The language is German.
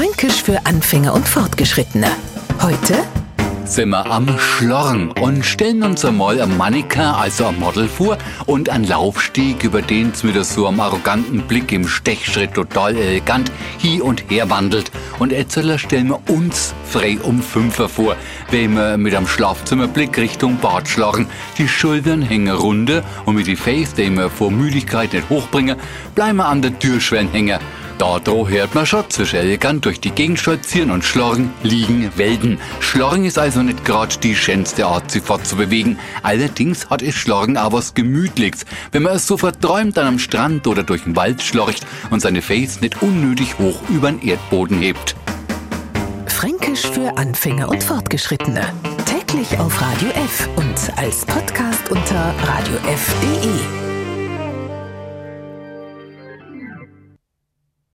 Fränkisch für Anfänger und Fortgeschrittene. Heute sind wir am Schlorren und stellen uns einmal ein Mannequin, also ein Model vor und einen Laufsteg, über den es mit so einem arroganten Blick im Stechschritt total elegant hier und her wandelt. Und jetzt stellen wir uns frei um Fünfer vor, wenn wir mit einem Schlafzimmerblick Richtung Bad schlagen. Die Schultern hängen runter und mit die Face, die wir vor Müdigkeit nicht hochbringen, bleiben wir an der Türschwellen hängen. Da hört man schon zwischen elegant durch die Gegend stolzieren und Schlorren liegen Welten. Schlorren ist also nicht gerade die schönste Art, sich fortzubewegen. Allerdings hat es Schlorren auch was Gemütliches, wenn man es so verträumt an einem Strand oder durch den Wald schlorcht und seine Face nicht unnötig hoch über den Erdboden hebt. Fränkisch für Anfänger und Fortgeschrittene. Täglich auf Radio F und als Podcast unter radiof.de.